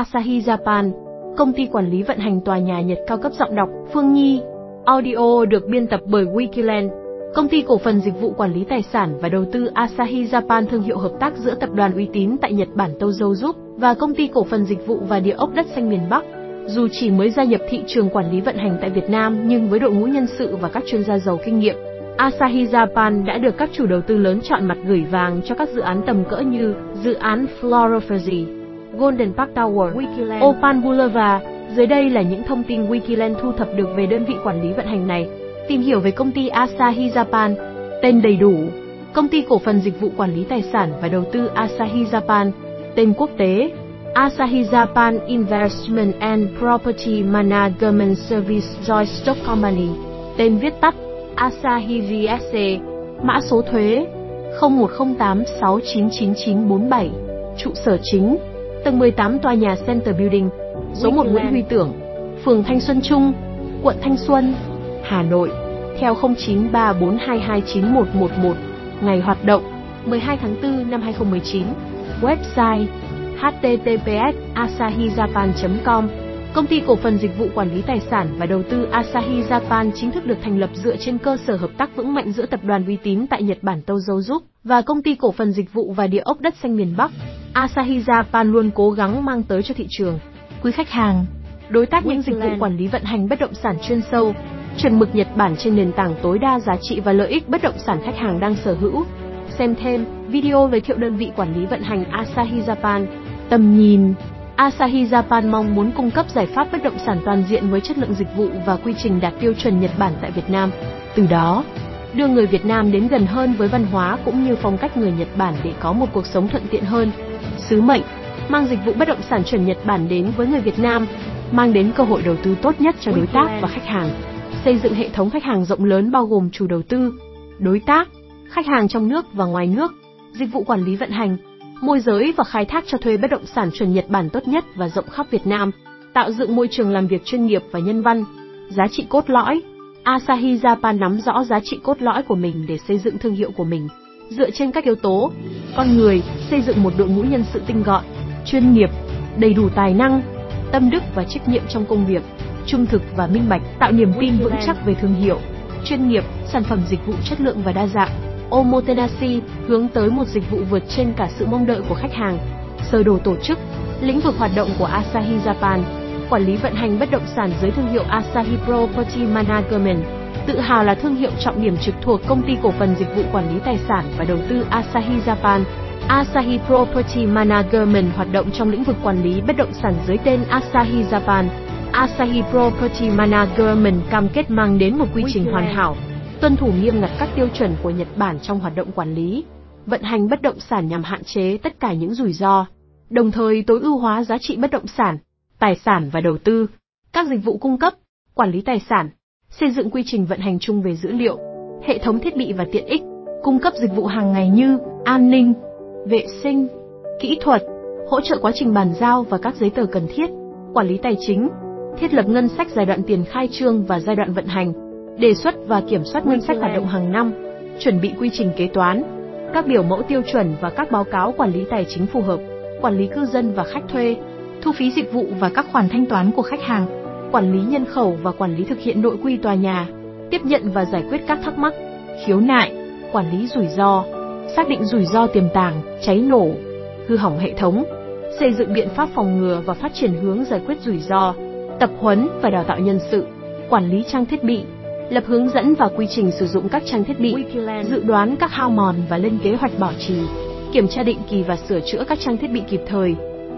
Asahi Japan, công ty quản lý vận hành tòa nhà Nhật cao cấp giọng đọc Phương Nhi. Audio được biên tập bởi Wikiland. Công ty cổ phần dịch vụ quản lý tài sản và đầu tư Asahi Japan thương hiệu hợp tác giữa tập đoàn uy tín tại Nhật Bản Tozo Group và công ty cổ phần dịch vụ và địa ốc đất xanh miền Bắc. Dù chỉ mới gia nhập thị trường quản lý vận hành tại Việt Nam nhưng với đội ngũ nhân sự và các chuyên gia giàu kinh nghiệm, Asahi Japan đã được các chủ đầu tư lớn chọn mặt gửi vàng cho các dự án tầm cỡ như dự án Florophagy, Golden Park Tower, Wikiland, Opal Boulevard. Dưới đây là những thông tin Wikiland thu thập được về đơn vị quản lý vận hành này. Tìm hiểu về công ty Asahi Japan. Tên đầy đủ. Công ty cổ phần dịch vụ quản lý tài sản và đầu tư Asahi Japan. Tên quốc tế. Asahi Japan Investment and Property Management Service Joint Stock Company. Tên viết tắt Asahi GSC. Mã số thuế 0108699947. Trụ sở chính tầng 18 tòa nhà Center Building, số 1 Nguyễn Huy Tưởng, phường Thanh Xuân Trung, quận Thanh Xuân, Hà Nội, theo 0934229111, ngày hoạt động 12 tháng 4 năm 2019, website https asahijapan.com Công ty cổ phần dịch vụ quản lý tài sản và đầu tư Asahi Japan chính thức được thành lập dựa trên cơ sở hợp tác vững mạnh giữa tập đoàn uy tín tại Nhật Bản Tozo Group và công ty cổ phần dịch vụ và địa ốc đất xanh miền Bắc. Asahi Japan luôn cố gắng mang tới cho thị trường quý khách hàng, đối tác những dịch vụ quản lý vận hành bất động sản chuyên sâu, chuẩn mực Nhật Bản trên nền tảng tối đa giá trị và lợi ích bất động sản khách hàng đang sở hữu. Xem thêm video giới thiệu đơn vị quản lý vận hành Asahi Japan. Tầm nhìn Asahi Japan mong muốn cung cấp giải pháp bất động sản toàn diện với chất lượng dịch vụ và quy trình đạt tiêu chuẩn Nhật Bản tại Việt Nam. Từ đó, đưa người Việt Nam đến gần hơn với văn hóa cũng như phong cách người Nhật Bản để có một cuộc sống thuận tiện hơn. Sứ mệnh mang dịch vụ bất động sản chuẩn Nhật Bản đến với người Việt Nam, mang đến cơ hội đầu tư tốt nhất cho đối tác và khách hàng. Xây dựng hệ thống khách hàng rộng lớn bao gồm chủ đầu tư, đối tác, khách hàng trong nước và ngoài nước, dịch vụ quản lý vận hành, môi giới và khai thác cho thuê bất động sản chuẩn Nhật Bản tốt nhất và rộng khắp Việt Nam, tạo dựng môi trường làm việc chuyên nghiệp và nhân văn. Giá trị cốt lõi Asahi Japan nắm rõ giá trị cốt lõi của mình để xây dựng thương hiệu của mình. Dựa trên các yếu tố, con người, xây dựng một đội ngũ nhân sự tinh gọn, chuyên nghiệp, đầy đủ tài năng, tâm đức và trách nhiệm trong công việc, trung thực và minh bạch, tạo niềm tin vững chắc về thương hiệu, chuyên nghiệp, sản phẩm dịch vụ chất lượng và đa dạng. Omotenashi hướng tới một dịch vụ vượt trên cả sự mong đợi của khách hàng. Sơ đồ tổ chức, lĩnh vực hoạt động của Asahi Japan, quản lý vận hành bất động sản dưới thương hiệu Asahi Property Management, tự hào là thương hiệu trọng điểm trực thuộc công ty cổ phần dịch vụ quản lý tài sản và đầu tư Asahi Japan. Asahi Property Management hoạt động trong lĩnh vực quản lý bất động sản dưới tên Asahi Japan. Asahi Property Management cam kết mang đến một quy trình hoàn hảo, tuân thủ nghiêm ngặt các tiêu chuẩn của Nhật Bản trong hoạt động quản lý, vận hành bất động sản nhằm hạn chế tất cả những rủi ro, đồng thời tối ưu hóa giá trị bất động sản, tài sản và đầu tư, các dịch vụ cung cấp, quản lý tài sản, xây dựng quy trình vận hành chung về dữ liệu, hệ thống thiết bị và tiện ích, cung cấp dịch vụ hàng ngày như an ninh, vệ sinh, kỹ thuật, hỗ trợ quá trình bàn giao và các giấy tờ cần thiết, quản lý tài chính, thiết lập ngân sách giai đoạn tiền khai trương và giai đoạn vận hành, đề xuất và kiểm soát ngân sách hoạt động hàng năm, chuẩn bị quy trình kế toán, các biểu mẫu tiêu chuẩn và các báo cáo quản lý tài chính phù hợp, quản lý cư dân và khách thuê, thu phí dịch vụ và các khoản thanh toán của khách hàng, quản lý nhân khẩu và quản lý thực hiện nội quy tòa nhà, tiếp nhận và giải quyết các thắc mắc, khiếu nại, quản lý rủi ro, xác định rủi ro tiềm tàng, cháy nổ, hư hỏng hệ thống, xây dựng biện pháp phòng ngừa và phát triển hướng giải quyết rủi ro, tập huấn và đào tạo nhân sự, quản lý trang thiết bị, lập hướng dẫn và quy trình sử dụng các trang thiết bị, dự đoán các hao mòn và lên kế hoạch bảo trì, kiểm tra định kỳ và sửa chữa các trang thiết bị kịp thời,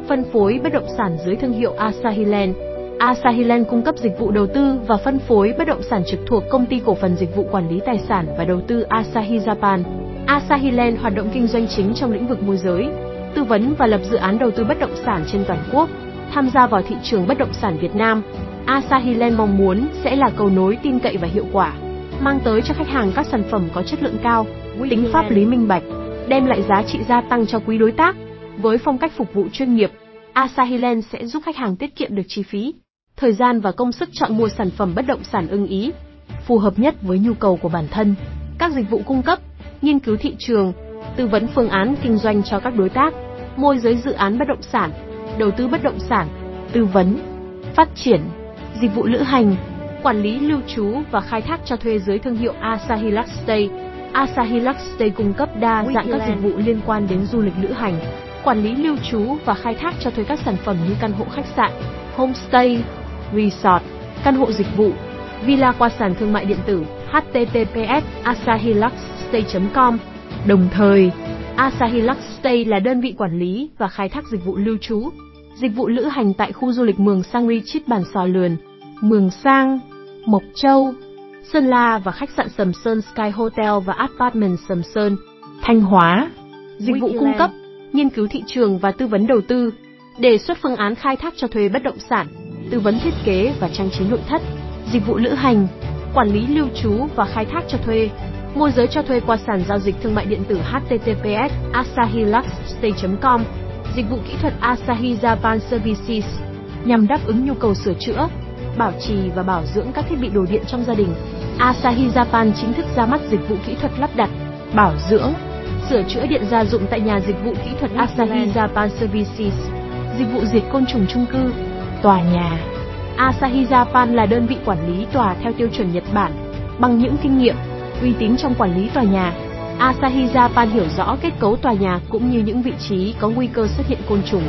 phân phối bất động sản dưới thương hiệu Asahiland. Asahiland cung cấp dịch vụ đầu tư và phân phối bất động sản trực thuộc công ty cổ phần dịch vụ quản lý tài sản và đầu tư Asahi Japan. Asahiland hoạt động kinh doanh chính trong lĩnh vực môi giới, tư vấn và lập dự án đầu tư bất động sản trên toàn quốc, tham gia vào thị trường bất động sản Việt Nam. Asahiland mong muốn sẽ là cầu nối tin cậy và hiệu quả, mang tới cho khách hàng các sản phẩm có chất lượng cao, tính pháp lý minh bạch, đem lại giá trị gia tăng cho quý đối tác. Với phong cách phục vụ chuyên nghiệp, Asahiland sẽ giúp khách hàng tiết kiệm được chi phí, thời gian và công sức chọn mua sản phẩm bất động sản ưng ý, phù hợp nhất với nhu cầu của bản thân. Các dịch vụ cung cấp, nghiên cứu thị trường, tư vấn phương án kinh doanh cho các đối tác, môi giới dự án bất động sản, đầu tư bất động sản, tư vấn, phát triển, dịch vụ lữ hành, quản lý lưu trú và khai thác cho thuê dưới thương hiệu Asahi Lux Stay. Asahi Lux Stay cung cấp đa dạng các dịch vụ liên quan đến du lịch lữ hành, quản lý lưu trú và khai thác cho thuê các sản phẩm như căn hộ khách sạn, homestay, resort, căn hộ dịch vụ, villa qua sàn thương mại điện tử https asahiluxstay.com. Đồng thời, Asahi Lux Stay là đơn vị quản lý và khai thác dịch vụ lưu trú, dịch vụ lữ hành tại khu du lịch Mường Sang Richit Bản Sò Lườn, Mường Sang, Mộc Châu, Sơn La và khách sạn Sầm Sơn Sky Hotel và Apartment Sầm Sơn, Thanh Hóa. Dịch vụ cung cấp, nghiên cứu thị trường và tư vấn đầu tư, đề xuất phương án khai thác cho thuê bất động sản, tư vấn thiết kế và trang trí nội thất, dịch vụ lữ hành, quản lý lưu trú và khai thác cho thuê, môi giới cho thuê qua sàn giao dịch thương mại điện tử https asahiluxstay.com, dịch vụ kỹ thuật Asahi Japan Services nhằm đáp ứng nhu cầu sửa chữa, bảo trì và bảo dưỡng các thiết bị đồ điện trong gia đình. Asahi Japan chính thức ra mắt dịch vụ kỹ thuật lắp đặt, bảo dưỡng, sửa chữa điện gia dụng tại nhà dịch vụ kỹ thuật Asahi Japan Services, dịch vụ diệt côn trùng chung cư, tòa nhà. Asahi Japan là đơn vị quản lý tòa theo tiêu chuẩn Nhật Bản, bằng những kinh nghiệm, uy tín trong quản lý tòa nhà. Asahi Japan hiểu rõ kết cấu tòa nhà cũng như những vị trí có nguy cơ xuất hiện côn trùng.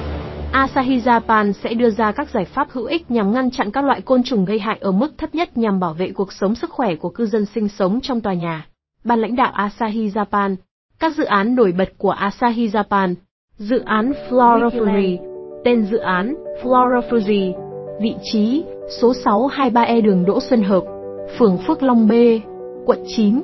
Asahi Japan sẽ đưa ra các giải pháp hữu ích nhằm ngăn chặn các loại côn trùng gây hại ở mức thấp nhất nhằm bảo vệ cuộc sống sức khỏe của cư dân sinh sống trong tòa nhà. Ban lãnh đạo Asahi Japan, các dự án nổi bật của Asahi Japan, dự án Florafury tên dự án Flora Fuji, vị trí số 623E đường Đỗ Xuân Hợp, phường Phước Long B, quận 9,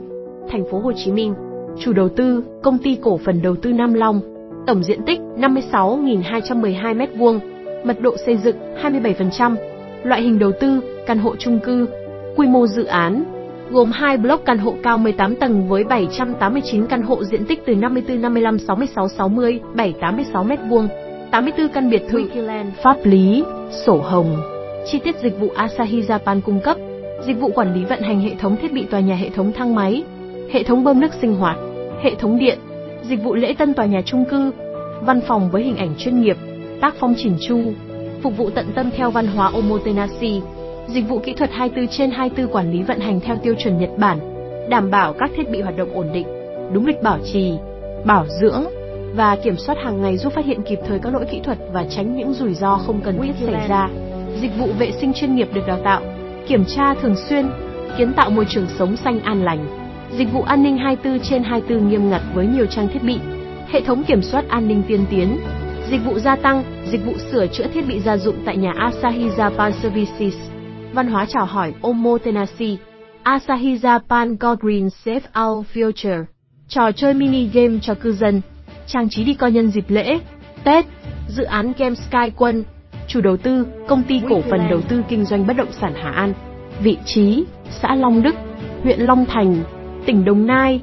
thành phố Hồ Chí Minh. Chủ đầu tư, công ty cổ phần đầu tư Nam Long. Tổng diện tích 56.212 m2, mật độ xây dựng 27%, loại hình đầu tư, căn hộ chung cư. Quy mô dự án gồm hai block căn hộ cao 18 tầng với 789 căn hộ diện tích từ 54 55 66 60 786 m2, 84 căn biệt thự, pháp lý, sổ hồng. Chi tiết dịch vụ Asahi Japan cung cấp, dịch vụ quản lý vận hành hệ thống thiết bị tòa nhà hệ thống thang máy, hệ thống bơm nước sinh hoạt, hệ thống điện, dịch vụ lễ tân tòa nhà chung cư, văn phòng với hình ảnh chuyên nghiệp, tác phong chỉnh chu, phục vụ tận tâm theo văn hóa Omotenashi, dịch vụ kỹ thuật 24 trên 24 quản lý vận hành theo tiêu chuẩn Nhật Bản, đảm bảo các thiết bị hoạt động ổn định, đúng lịch bảo trì, bảo dưỡng và kiểm soát hàng ngày giúp phát hiện kịp thời các lỗi kỹ thuật và tránh những rủi ro không cần thiết xảy ra. Dịch vụ vệ sinh chuyên nghiệp được đào tạo, kiểm tra thường xuyên, kiến tạo môi trường sống xanh an lành. Dịch vụ an ninh 24 trên 24 nghiêm ngặt với nhiều trang thiết bị, hệ thống kiểm soát an ninh tiên tiến, dịch vụ gia tăng, dịch vụ sửa chữa thiết bị gia dụng tại nhà Asahi Japan Services. Văn hóa chào hỏi Omotenashi, Asahi Japan Go Green Save Our Future, trò chơi mini game cho cư dân, trang trí đi coi nhân dịp lễ, Tết, dự án Game Sky Quân, chủ đầu tư, công ty cổ phần đầu tư kinh doanh bất động sản Hà An, vị trí, xã Long Đức, huyện Long Thành, tỉnh Đồng Nai,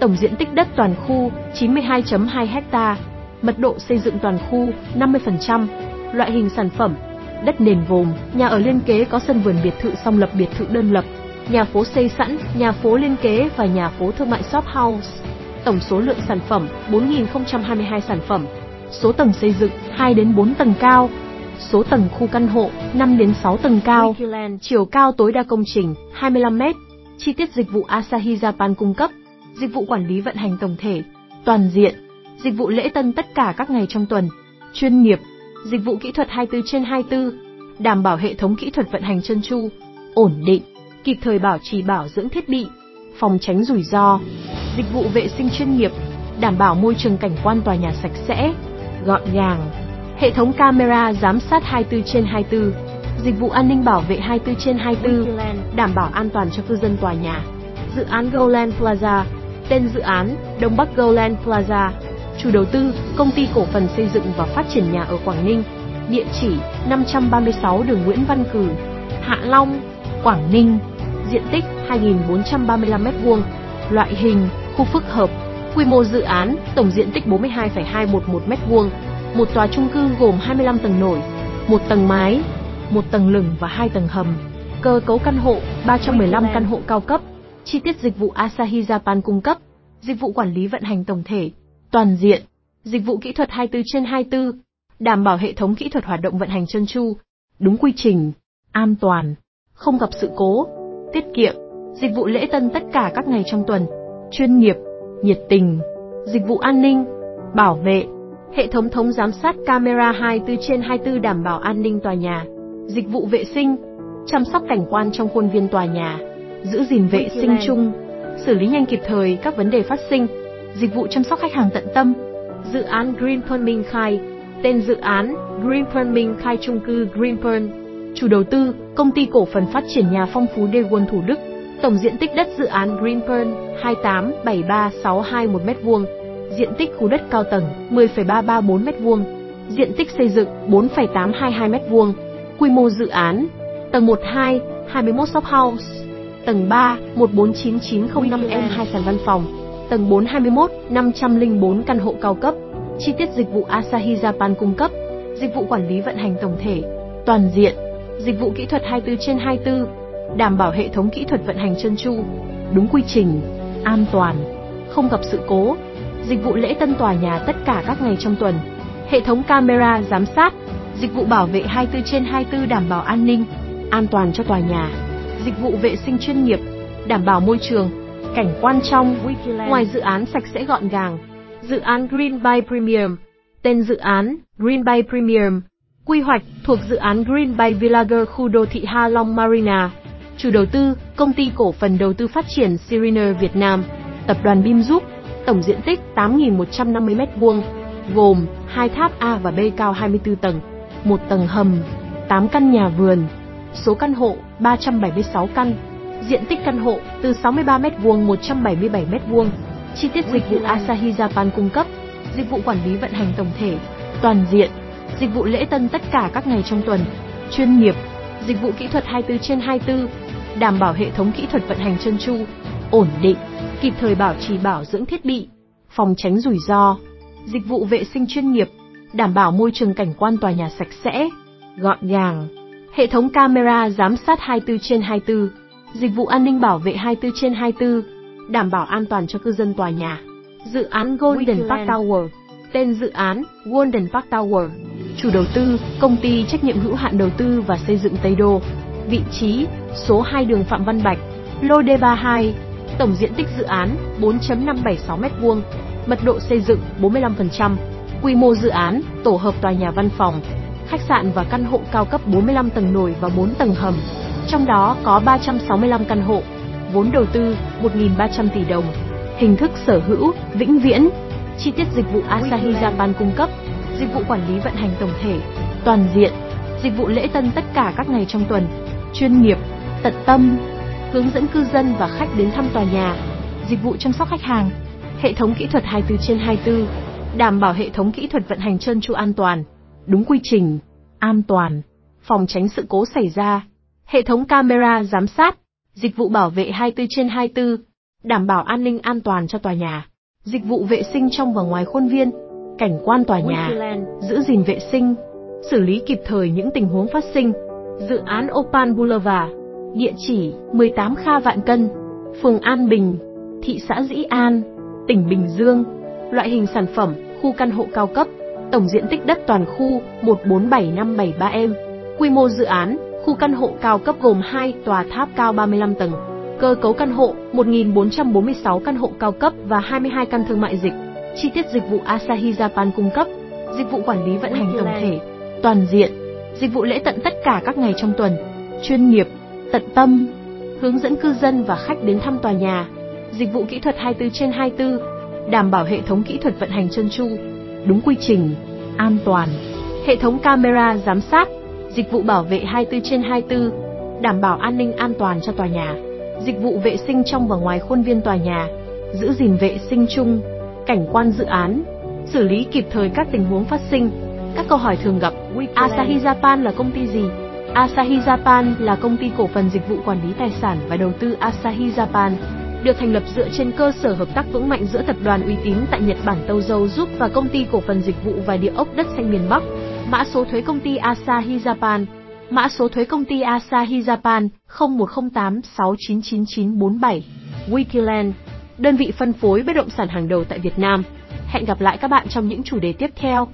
tổng diện tích đất toàn khu 92.2 ha, mật độ xây dựng toàn khu 50%, loại hình sản phẩm, đất nền gồm nhà ở liên kế có sân vườn biệt thự song lập biệt thự đơn lập, nhà phố xây sẵn, nhà phố liên kế và nhà phố thương mại shop house. Tổng số lượng sản phẩm 4.022 sản phẩm, số tầng xây dựng 2 đến 4 tầng cao, số tầng khu căn hộ 5 đến 6 tầng cao, chiều cao tối đa công trình 25 m. Chi tiết dịch vụ Asahi Japan cung cấp, dịch vụ quản lý vận hành tổng thể, toàn diện, dịch vụ lễ tân tất cả các ngày trong tuần, chuyên nghiệp, dịch vụ kỹ thuật 24 trên 24, đảm bảo hệ thống kỹ thuật vận hành chân chu, ổn định, kịp thời bảo trì bảo dưỡng thiết bị, phòng tránh rủi ro, dịch vụ vệ sinh chuyên nghiệp, đảm bảo môi trường cảnh quan tòa nhà sạch sẽ, gọn gàng, hệ thống camera giám sát 24 trên 24, dịch vụ an ninh bảo vệ 24 trên 24, đảm bảo an toàn cho cư dân tòa nhà. Dự án Goland Plaza, tên dự án Đông Bắc Goland Plaza, chủ đầu tư công ty cổ phần xây dựng và phát triển nhà ở Quảng Ninh, địa chỉ 536 đường Nguyễn Văn Cử, Hạ Long, Quảng Ninh, diện tích 2.435 m2, loại hình khu phức hợp, quy mô dự án tổng diện tích 42,211 m2, một tòa chung cư gồm 25 tầng nổi, một tầng mái, một tầng lửng và hai tầng hầm. Cơ cấu căn hộ 315 căn hộ cao cấp. Chi tiết dịch vụ Asahi Japan cung cấp, dịch vụ quản lý vận hành tổng thể, toàn diện, dịch vụ kỹ thuật 24 trên 24, đảm bảo hệ thống kỹ thuật hoạt động vận hành trơn chu, đúng quy trình, an toàn, không gặp sự cố, tiết kiệm, dịch vụ lễ tân tất cả các ngày trong tuần, chuyên nghiệp, nhiệt tình, dịch vụ an ninh, bảo vệ, hệ thống thống giám sát camera 24 trên 24 đảm bảo an ninh tòa nhà, dịch vụ vệ sinh, chăm sóc cảnh quan trong khuôn viên tòa nhà, giữ gìn vệ sinh chung, xử lý nhanh kịp thời các vấn đề phát sinh, dịch vụ chăm sóc khách hàng tận tâm. Dự án Greenpearl Minh Khai, tên dự án Greenpearl Minh Khai chung cư Greenpearl, chủ đầu tư công ty cổ phần phát triển nhà phong phú Daewon Thủ Đức, tổng diện tích đất dự án Green Pearl 2873621 m2, diện tích khu đất cao tầng 10,334 m2, diện tích xây dựng 4,822 m2, quy mô dự án tầng 12 21 shop house, tầng 3 149905M 2 sàn văn phòng, tầng 4 21 504 căn hộ cao cấp. Chi tiết dịch vụ Asahi Japan cung cấp, dịch vụ quản lý vận hành tổng thể, toàn diện, dịch vụ kỹ thuật 24 trên 24, đảm bảo hệ thống kỹ thuật vận hành trơn tru, đúng quy trình, an toàn, không gặp sự cố, dịch vụ lễ tân tòa nhà tất cả các ngày trong tuần, hệ thống camera giám sát, dịch vụ bảo vệ 24 trên 24 đảm bảo an ninh, an toàn cho tòa nhà, dịch vụ vệ sinh chuyên nghiệp, đảm bảo môi trường, cảnh quan trong, ngoài dự án sạch sẽ gọn gàng. Dự án Green by Premium, tên dự án Green by Premium, quy hoạch thuộc dự án Green by Villager khu đô thị Ha Long Marina. Chủ đầu tư, công ty cổ phần đầu tư phát triển Siriner Việt Nam, tập đoàn Bim giúp, tổng diện tích 8.150 m2, gồm hai tháp A và B cao 24 tầng, một tầng hầm, 8 căn nhà vườn, số căn hộ 376 căn, diện tích căn hộ từ 63 m2 177 m2. Chi tiết dịch vụ Asahi Japan cung cấp, dịch vụ quản lý vận hành tổng thể, toàn diện, dịch vụ lễ tân tất cả các ngày trong tuần, chuyên nghiệp, dịch vụ kỹ thuật 24 trên 24, đảm bảo hệ thống kỹ thuật vận hành trơn tru, ổn định, kịp thời bảo trì bảo dưỡng thiết bị, phòng tránh rủi ro, dịch vụ vệ sinh chuyên nghiệp, đảm bảo môi trường cảnh quan tòa nhà sạch sẽ, gọn gàng, hệ thống camera giám sát 24 trên 24, dịch vụ an ninh bảo vệ 24 trên 24, đảm bảo an toàn cho cư dân tòa nhà. Dự án Golden Park Tower, tên dự án Golden Park Tower, chủ đầu tư công ty trách nhiệm hữu hạn đầu tư và xây dựng Tây Đô, vị trí số 2 đường Phạm Văn Bạch, lô D32, tổng diện tích dự án 4.576 m2, mật độ xây dựng 45%, quy mô dự án tổ hợp tòa nhà văn phòng, khách sạn và căn hộ cao cấp 45 tầng nổi và 4 tầng hầm, trong đó có 365 căn hộ, vốn đầu tư 1.300 tỷ đồng, hình thức sở hữu, vĩnh viễn, chi tiết dịch vụ Asahi Japan cung cấp, dịch vụ quản lý vận hành tổng thể, toàn diện, dịch vụ lễ tân tất cả các ngày trong tuần, chuyên nghiệp, tận tâm, hướng dẫn cư dân và khách đến thăm tòa nhà, dịch vụ chăm sóc khách hàng, hệ thống kỹ thuật 24 trên 24, đảm bảo hệ thống kỹ thuật vận hành trơn tru an toàn, đúng quy trình, an toàn, phòng tránh sự cố xảy ra, hệ thống camera giám sát, dịch vụ bảo vệ 24 trên 24, đảm bảo an ninh an toàn cho tòa nhà, dịch vụ vệ sinh trong và ngoài khuôn viên, cảnh quan tòa nhà, giữ gìn vệ sinh, xử lý kịp thời những tình huống phát sinh. Dự án Opal Boulevard, địa chỉ 18 Kha Vạn Cân, phường An Bình, thị xã Dĩ An, tỉnh Bình Dương. Loại hình sản phẩm, khu căn hộ cao cấp, tổng diện tích đất toàn khu 147573M. Quy mô dự án, khu căn hộ cao cấp gồm 2 tòa tháp cao 35 tầng. Cơ cấu căn hộ 1446 căn hộ cao cấp và 22 căn thương mại dịch. Chi tiết dịch vụ Asahi Japan cung cấp, dịch vụ quản lý vận hành tổng thể, toàn diện, dịch vụ lễ tận tất cả các ngày trong tuần, chuyên nghiệp, tận tâm, hướng dẫn cư dân và khách đến thăm tòa nhà, dịch vụ kỹ thuật 24 trên 24, đảm bảo hệ thống kỹ thuật vận hành trơn chu, đúng quy trình, an toàn, hệ thống camera giám sát, dịch vụ bảo vệ 24 trên 24, đảm bảo an ninh an toàn cho tòa nhà, dịch vụ vệ sinh trong và ngoài khuôn viên tòa nhà, giữ gìn vệ sinh chung, cảnh quan dự án, xử lý kịp thời các tình huống phát sinh. Các câu hỏi thường gặp, Asahi Japan là công ty gì? Asahi Japan là công ty cổ phần dịch vụ quản lý tài sản và đầu tư Asahi Japan, được thành lập dựa trên cơ sở hợp tác vững mạnh giữa tập đoàn uy tín tại Nhật Bản Tozo giúp và công ty cổ phần dịch vụ và địa ốc đất xanh miền Bắc. Mã số thuế công ty Asahi Japan Mã số thuế công ty Asahi Japan 0108699947 Wikiland Đơn vị phân phối bất động sản hàng đầu tại Việt Nam Hẹn gặp lại các bạn trong những chủ đề tiếp theo